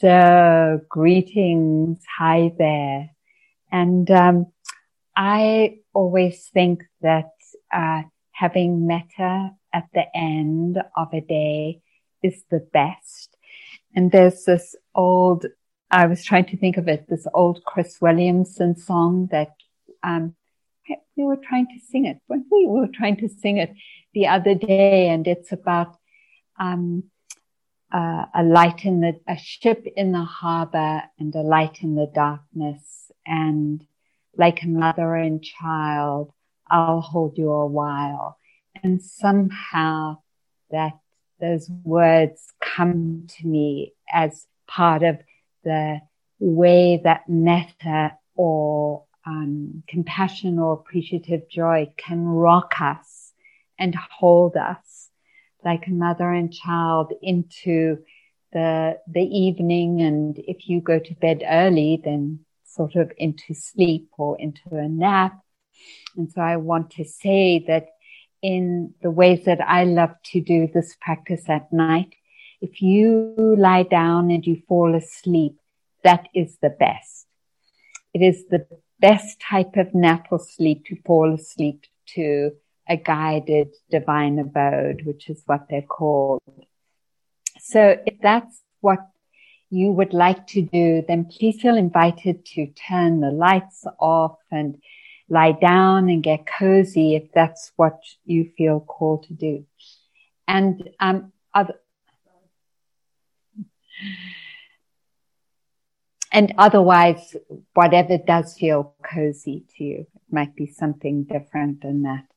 So greetings. Hi there. And, um, I always think that, uh, having metta at the end of a day is the best. And there's this old, I was trying to think of it, this old Cris Williamson song that, um, we were trying to sing it when we were trying to sing it the other day and it's about, um, uh, a light in the, a ship in the harbor and a light in the darkness and like a mother and child, I'll hold you a while. And somehow that those words come to me as part of the way that metta or um, compassion or appreciative joy can rock us and hold us like a mother and child into the the evening. And if you go to bed early then sort of into sleep or into a nap. And so i want to say that in the ways that i love to do this practice at night if you lie down and you fall asleep that is the best. It is the best type of nap or sleep to fall asleep to a guided divine abode, which is what they're called. So if that's what you would like to do, then please feel invited to turn the lights off and lie down and get cozy if that's what you feel called to do. And um, other, and otherwise, whatever does feel cozy to you, it might be something different than that.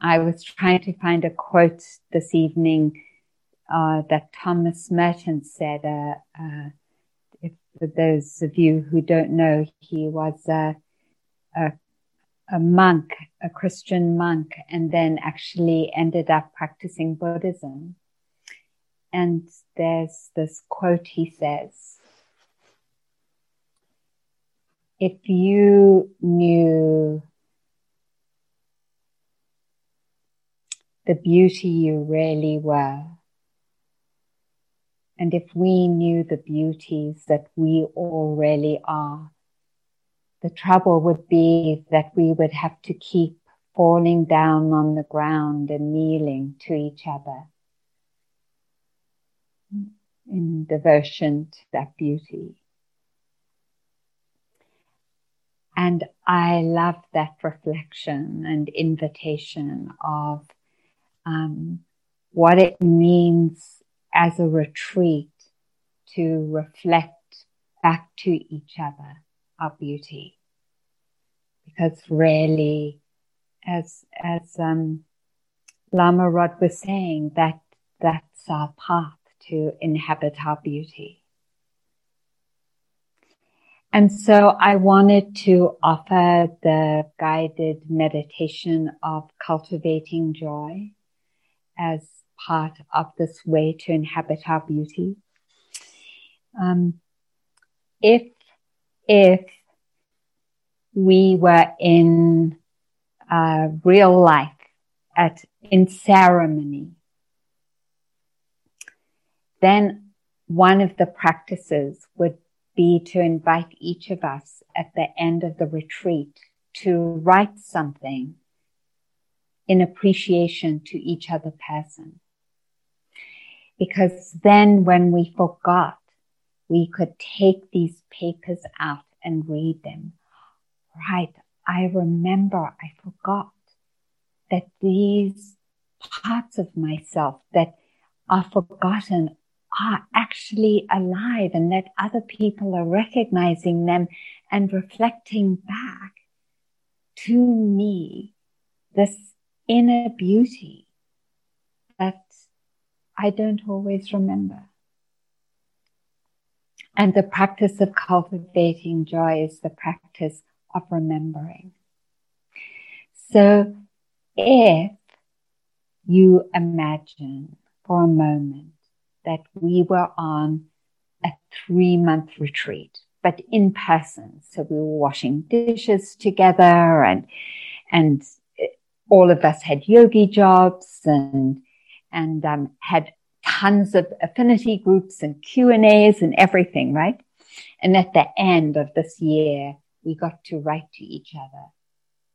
I was trying to find a quote this evening uh, that Thomas Merton said. Uh, uh, if, for those of you who don't know, he was a, a, a monk, a Christian monk, and then actually ended up practicing Buddhism. And there's this quote he says, if you knew the beauty you really were. And if we knew the beauties that we all really are, the trouble would be that we would have to keep falling down on the ground and kneeling to each other in devotion to that beauty. And I love that reflection and invitation of um, what it means as a retreat to reflect back to each other our beauty. Because really, as, as, um, Lama Rod was saying, that, that's our path to inhabit our beauty. And so I wanted to offer the guided meditation of cultivating joy as part of this way to inhabit our beauty. Um, if, if we were in uh, real life at, in ceremony, then one of the practices would be to invite each of us at the end of the retreat to write something in appreciation to each other person. Because then when we forgot, we could take these papers out and read them. Right. I remember I forgot that these parts of myself that are forgotten are actually alive and that other people are recognizing them and reflecting back to me this inner beauty that I don't always remember. And the practice of cultivating joy is the practice of remembering. So if you imagine for a moment that we were on a three month retreat, but in person. So we were washing dishes together and, and all of us had yogi jobs and and um, had tons of affinity groups and Q and A's and everything, right? And at the end of this year, we got to write to each other.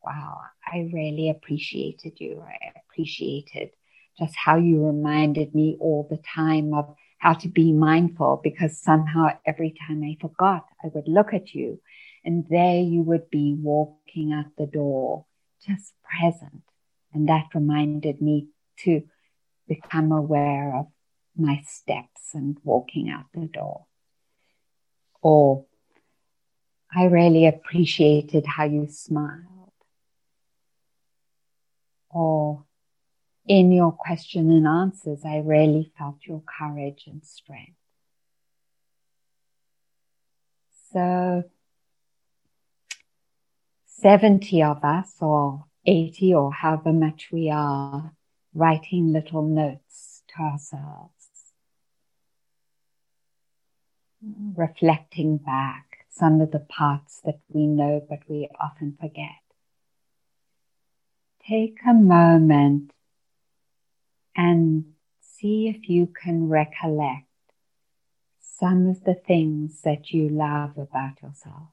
Wow, I really appreciated you. I appreciated just how you reminded me all the time of how to be mindful because somehow every time I forgot, I would look at you and there you would be walking out the door, just present. And that reminded me to become aware of my steps and walking out the door. Or I really appreciated how you smiled. Or in your question and answers, I really felt your courage and strength. So 70 of us or 80 or however much we are writing little notes to ourselves, reflecting back some of the parts that we know but we often forget. Take a moment and see if you can recollect some of the things that you love about yourself.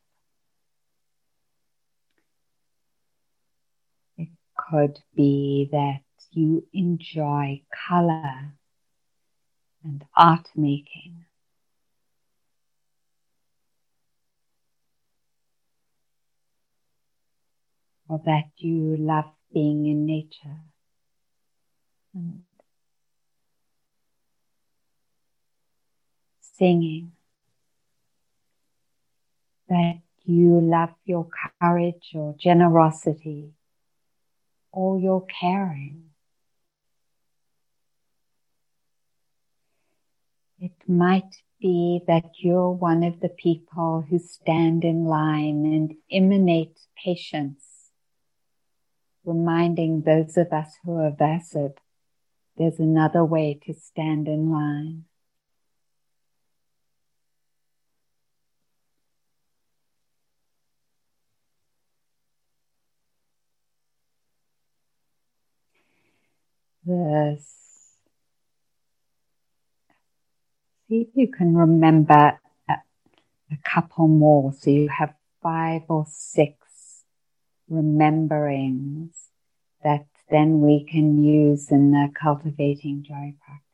It could be that you enjoy color and art making. Or that you love being in nature. And singing. That you love your courage or generosity or your caring. It might be that you're one of the people who stand in line and emanate patience, reminding those of us who are aversive there's another way to stand in line. This. See if you can remember a, a couple more. So you have five or six rememberings that then we can use in the cultivating joy practice.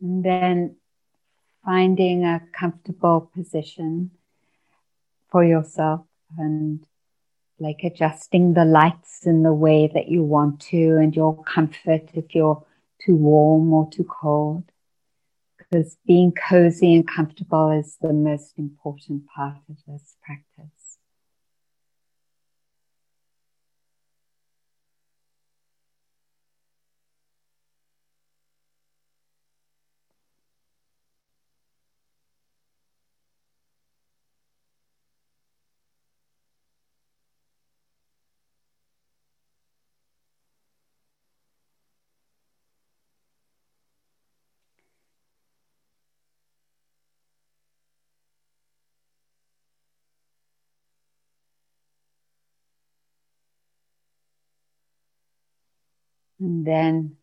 And then finding a comfortable position for yourself and like adjusting the lights in the way that you want to and your comfort if you're too warm or too cold. Because being cozy and comfortable is the most important part of this practice. And then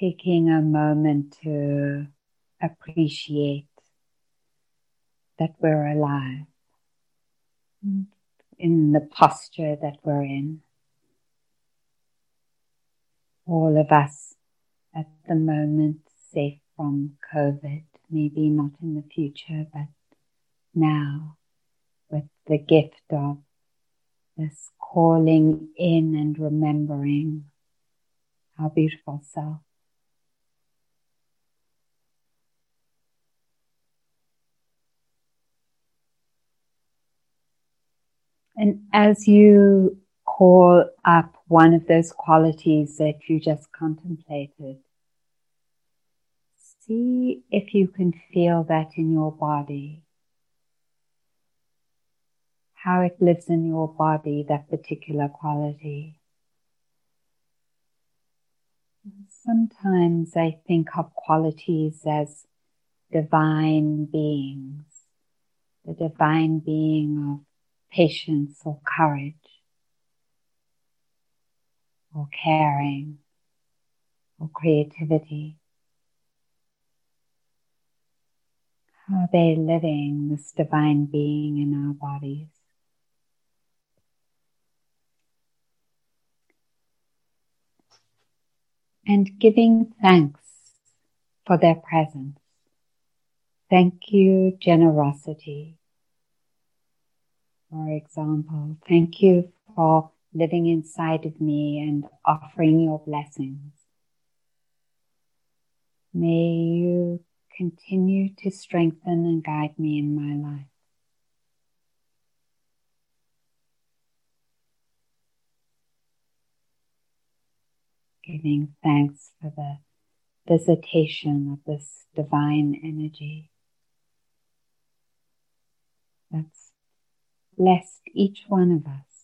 taking a moment to appreciate that we're alive in the posture that we're in. All of us at the moment safe from COVID, maybe not in the future, but now with the gift of this calling in and remembering our beautiful self. And as you call up one of those qualities that you just contemplated, see if you can feel that in your body. How it lives in your body, that particular quality. Sometimes I think of qualities as divine beings, the divine being of patience or courage or caring or creativity. How are they living this divine being in our bodies? And giving thanks for their presence. Thank you, generosity. For example, thank you for living inside of me and offering your blessings. May you continue to strengthen and guide me in my life. Giving thanks for the visitation of this divine energy that's blessed each one of us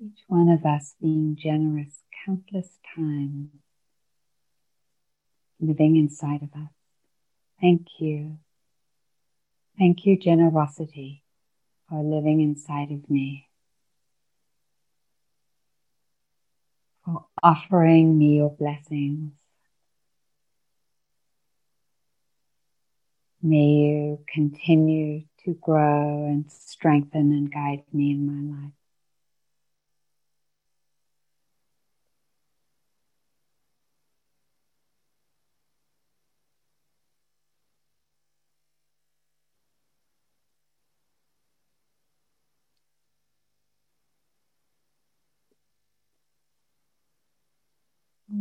each one of us being generous countless times, living inside of us. Thank you. Thank you, generosity, for living inside of me, for offering me your blessings. May you continue to grow and strengthen and guide me in my life.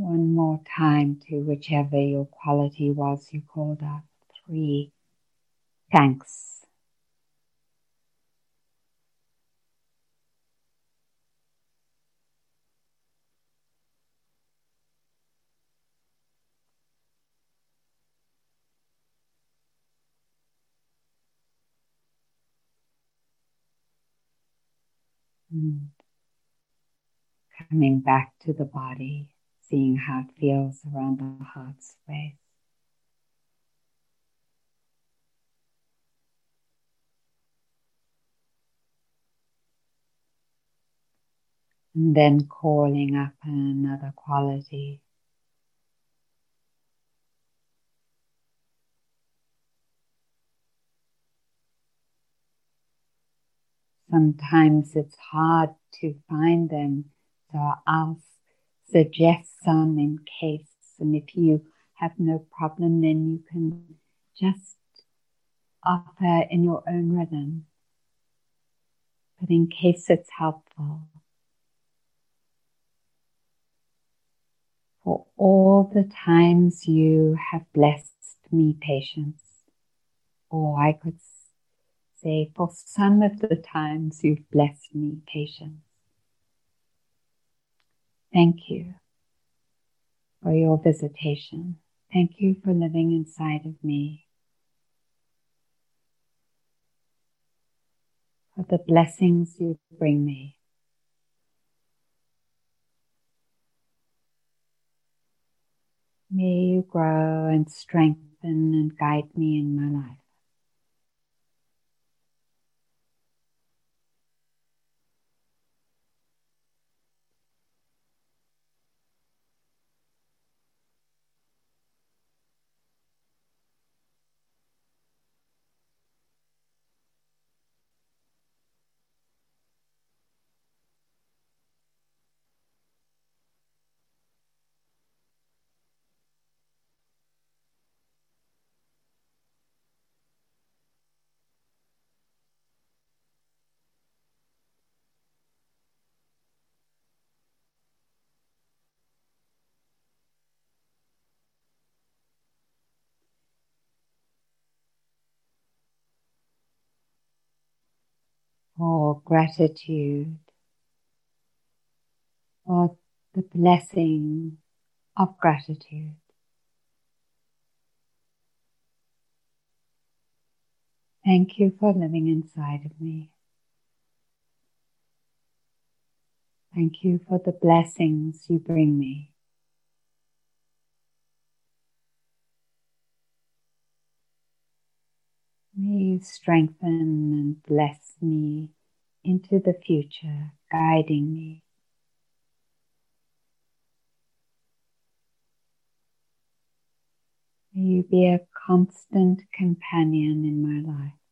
One more time to whichever your quality was you called up. Three. Thanks. Coming back to the body seeing how it feels around the heart space. And then calling up another quality. Sometimes it's hard to find them, so I'll suggest some in case. And if you have no problem, then you can just offer in your own rhythm. But in case it's helpful, for all the times you have blessed me patience, or I could say for some of the times you've blessed me patience. Thank you for your visitation. Thank you for living inside of me. For the blessings you bring me. May you grow and strengthen and guide me in my life. Or gratitude for the blessing of gratitude. Thank you for living inside of me. Thank you for the blessings you bring me. You strengthen and bless me into the future, guiding me. May you be a constant companion in my life.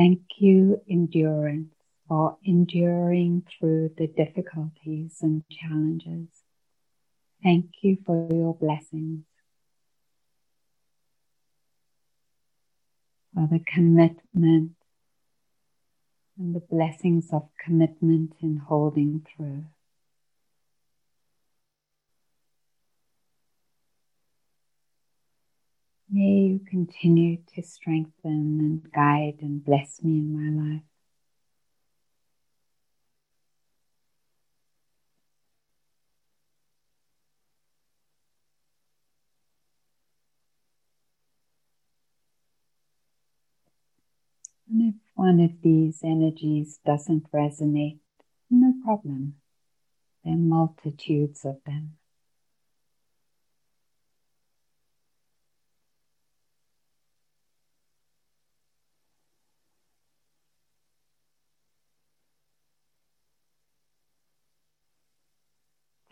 Thank you, endurance, for enduring through the difficulties and challenges. Thank you for your blessings, for the commitment and the blessings of commitment in holding through. May you continue to strengthen and guide and bless me in my life. And if one of these energies doesn't resonate, no problem. There are multitudes of them.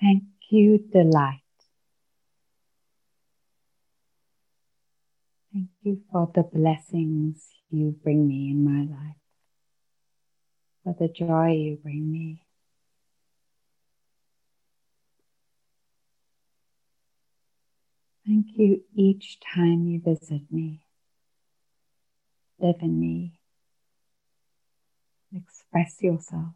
Thank you, delight. Thank you for the blessings you bring me in my life, for the joy you bring me. Thank you each time you visit me, live in me, express yourself.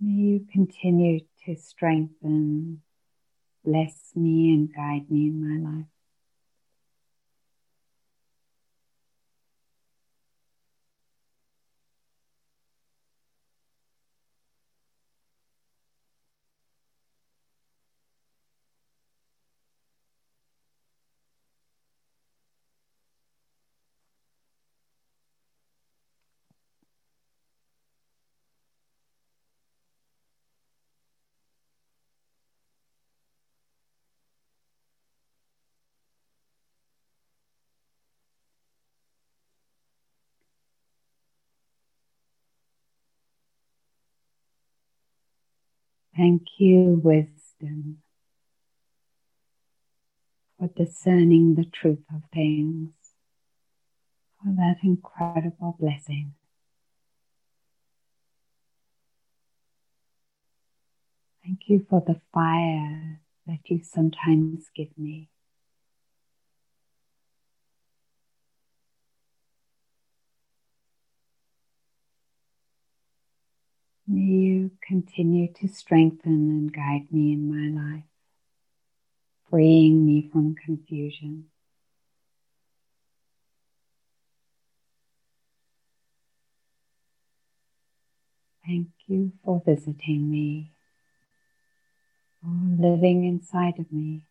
May you continue to strengthen, bless me, and guide me in my life. Thank you, wisdom, for discerning the truth of things, for that incredible blessing. Thank you for the fire that you sometimes give me. May you continue to strengthen and guide me in my life, freeing me from confusion. Thank you for visiting me, for living inside of me.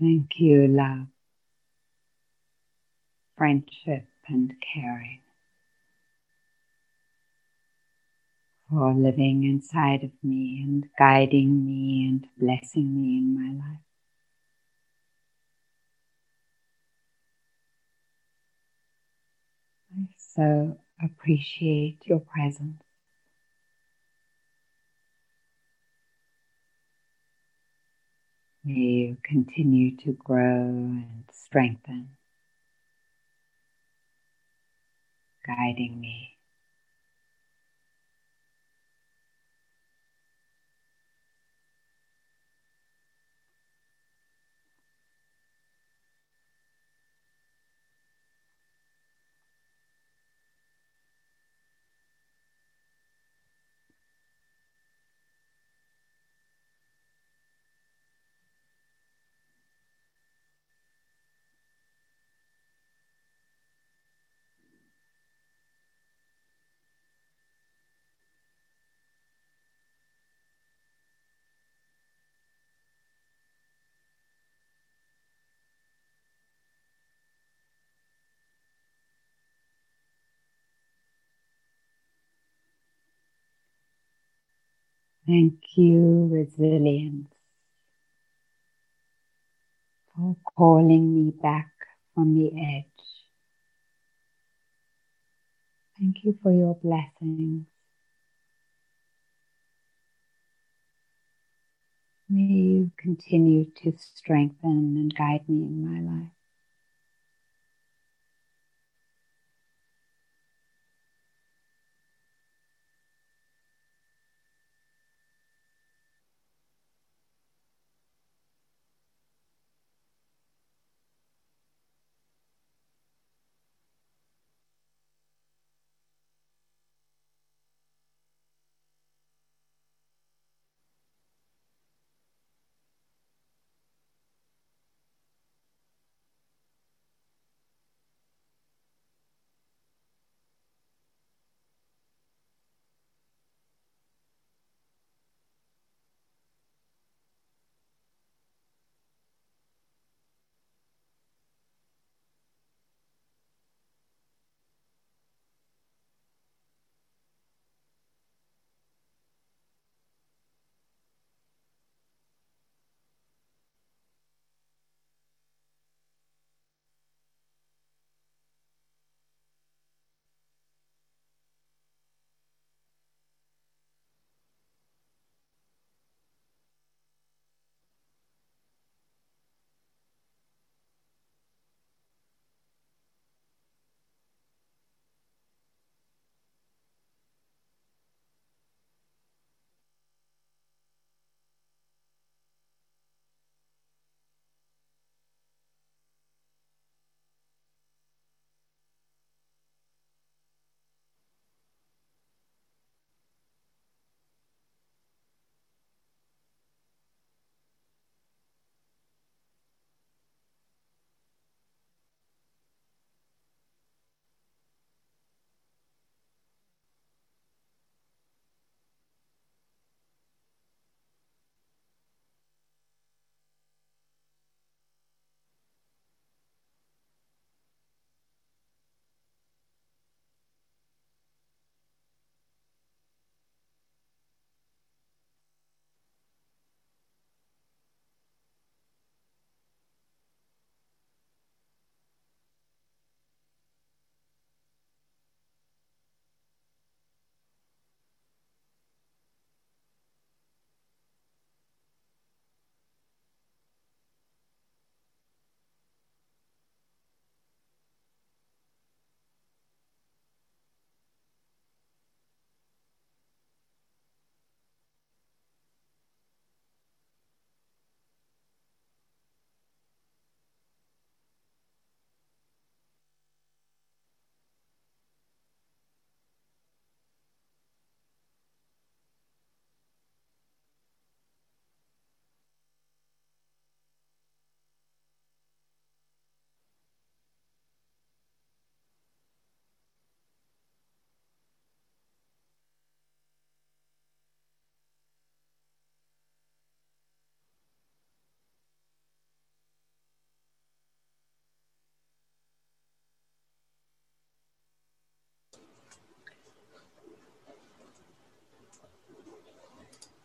Thank you, love, friendship, and caring for living inside of me and guiding me and blessing me in my life. I so appreciate your presence. May you continue to grow and strengthen, guiding me. Thank you, resilience, for calling me back from the edge. Thank you for your blessings. May you continue to strengthen and guide me in my life.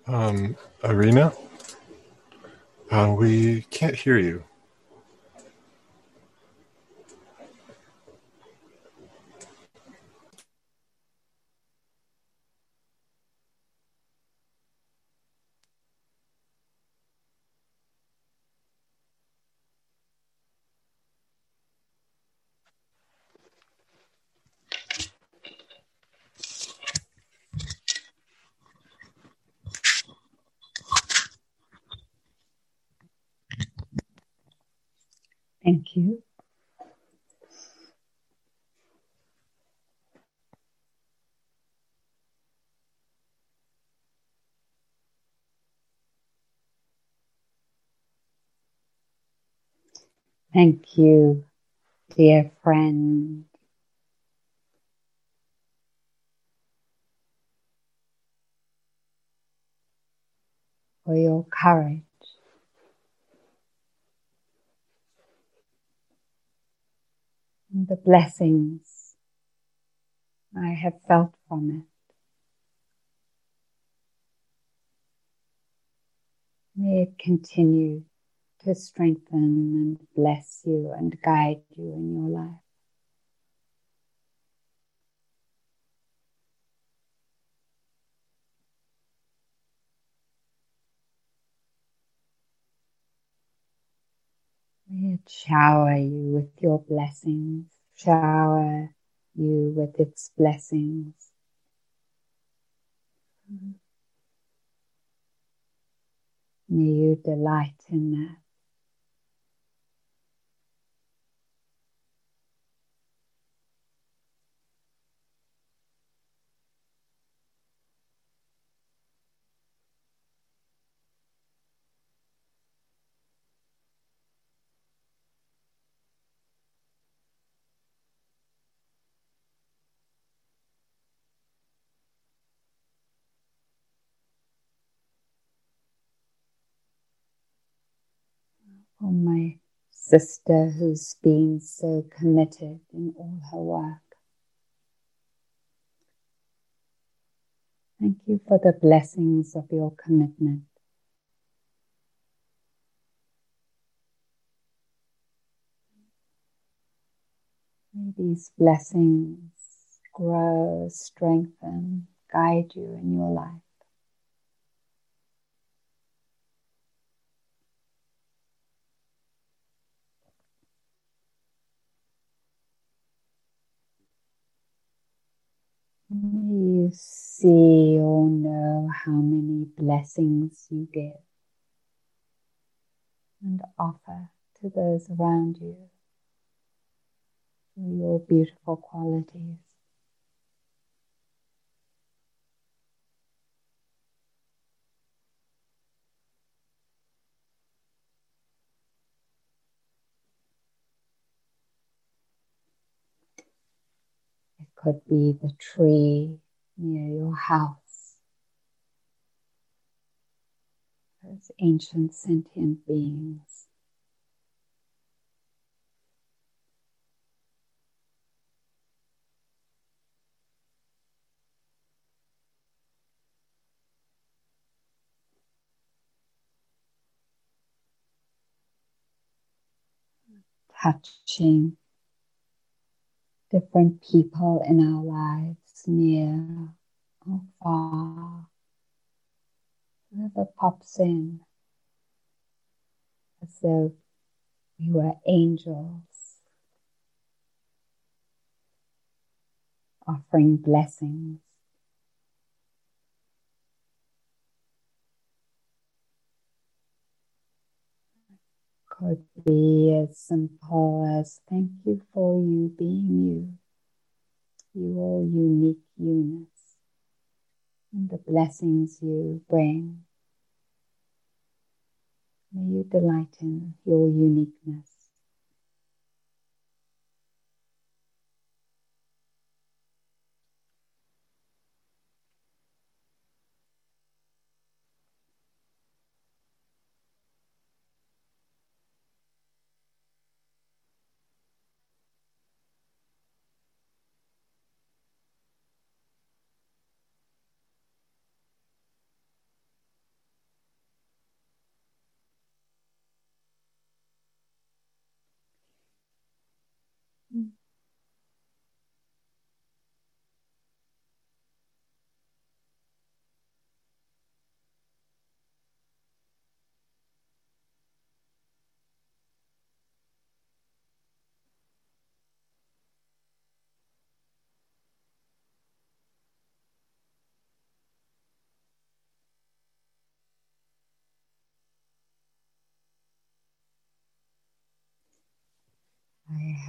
Um, Arinna, uh, we can't hear you. Thank you. Thank you, dear friend. For your courage and the blessings I have felt from it. May it continue to strengthen and bless you and guide you in your life. Shower you with your blessings, shower you with its blessings. May you delight in that. for my sister who's been so committed in all her work. Thank you for the blessings of your commitment. May these blessings grow, strengthen, guide you in your life. You see or know how many blessings you give and offer to those around you your beautiful qualities. Could be the tree near your house, those ancient sentient beings. touching different people in our lives, near or far, whoever pops in, as though we were angels offering blessings. Could be as simple as thank you for you being you, you all unique units, and the blessings you bring. May you delight in your uniqueness.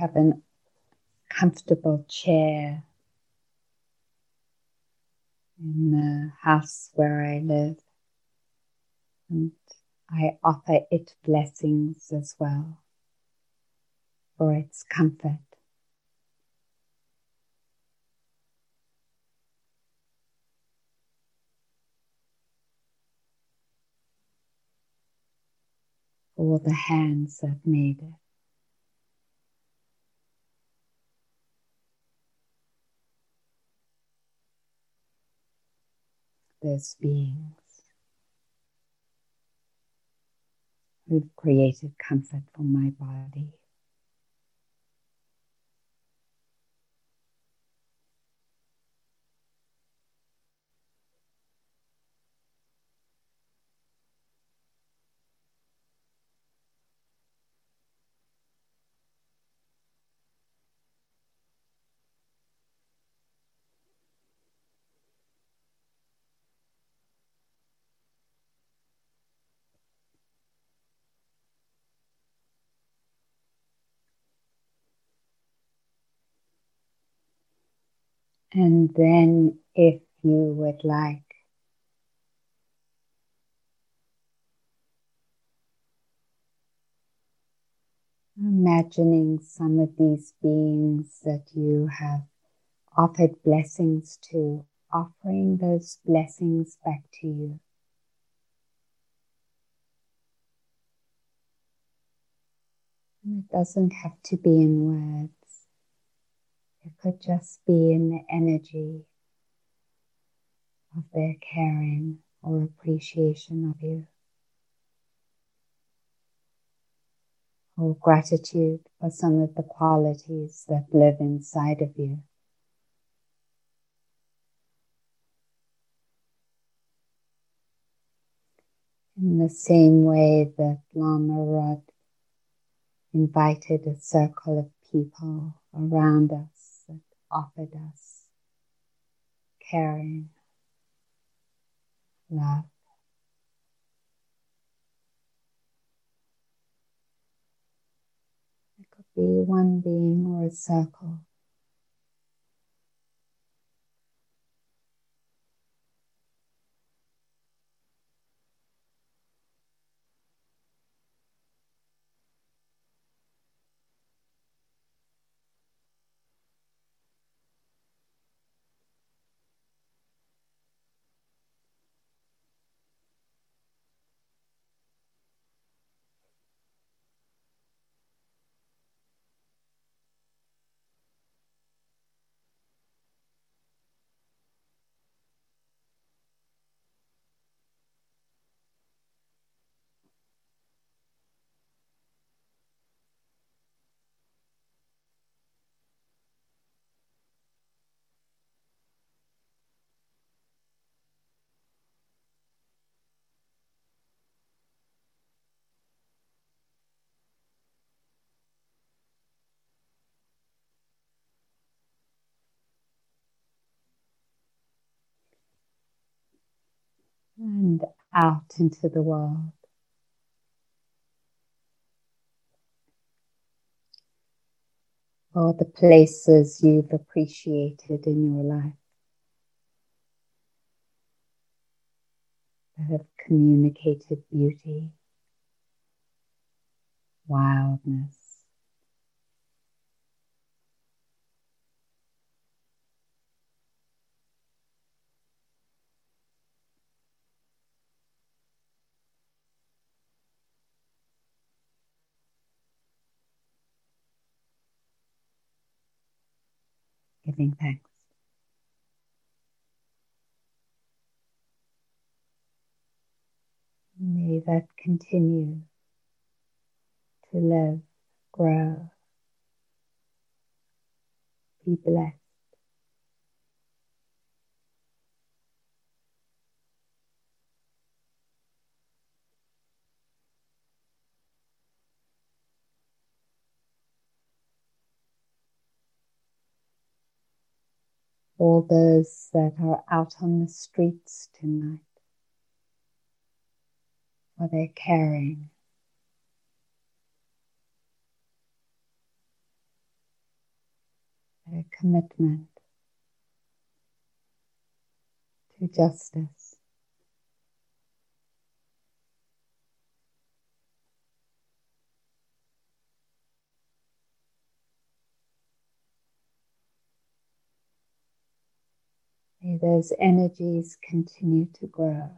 Have a comfortable chair in the house where I live, and I offer it blessings as well for its comfort. All the hands that made it. Those beings who've created comfort for my body. And then, if you would like, imagining some of these beings that you have offered blessings to, offering those blessings back to you. It doesn't have to be in words. It could just be in the energy of their caring or appreciation of you. Or gratitude for some of the qualities that live inside of you. In the same way that Lama Rod invited a circle of people around us offered us caring, love. It could be one being or a circle. and out into the world. Or the places you've appreciated in your life that have communicated beauty, wildness. Giving thanks. May that continue to live, grow, be blessed. All those that are out on the streets tonight, for their caring. a commitment to justice. May those energies continue to grow.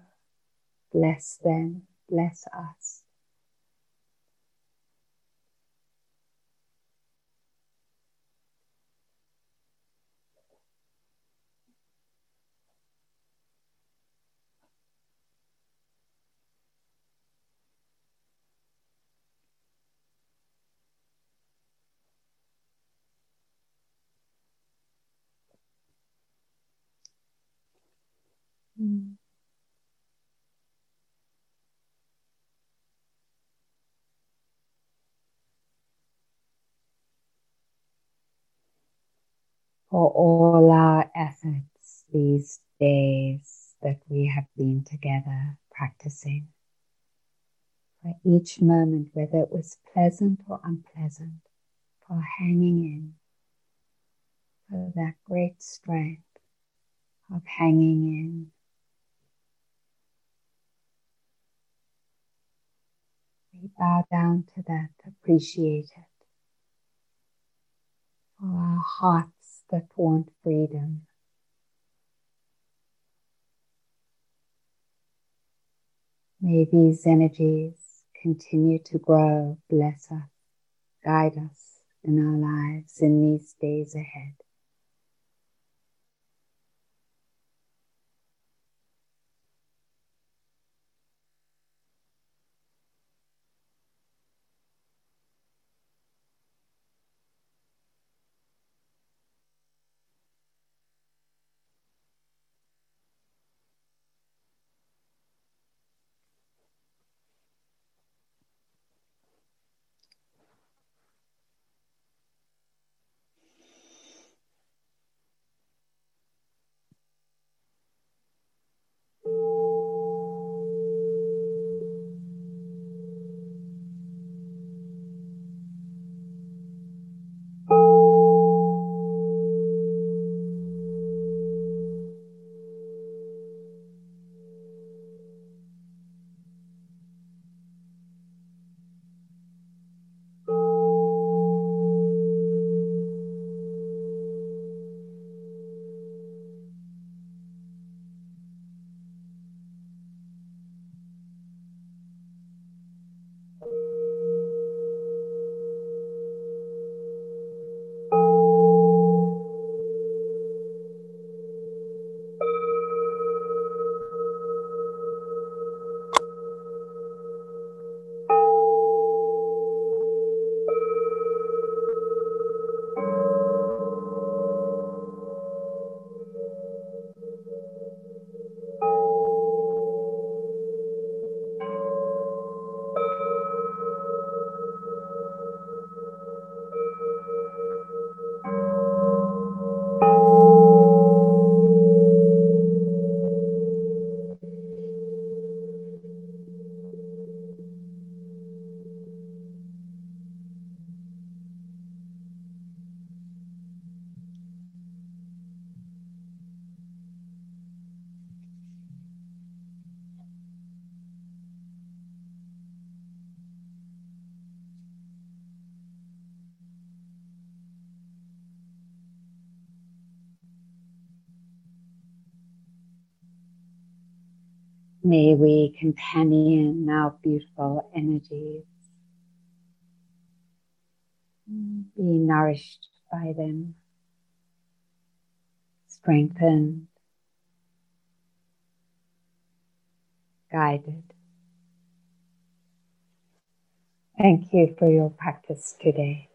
Bless them, bless us. For all our efforts these days that we have been together practicing, for each moment, whether it was pleasant or unpleasant, for hanging in, for that great strength of hanging in We bow down to that, appreciate it. For our hearts that want freedom. May these energies continue to grow, bless us, guide us in our lives in these days ahead. May we companion our beautiful energies, be nourished by them, strengthened, guided. Thank you for your practice today.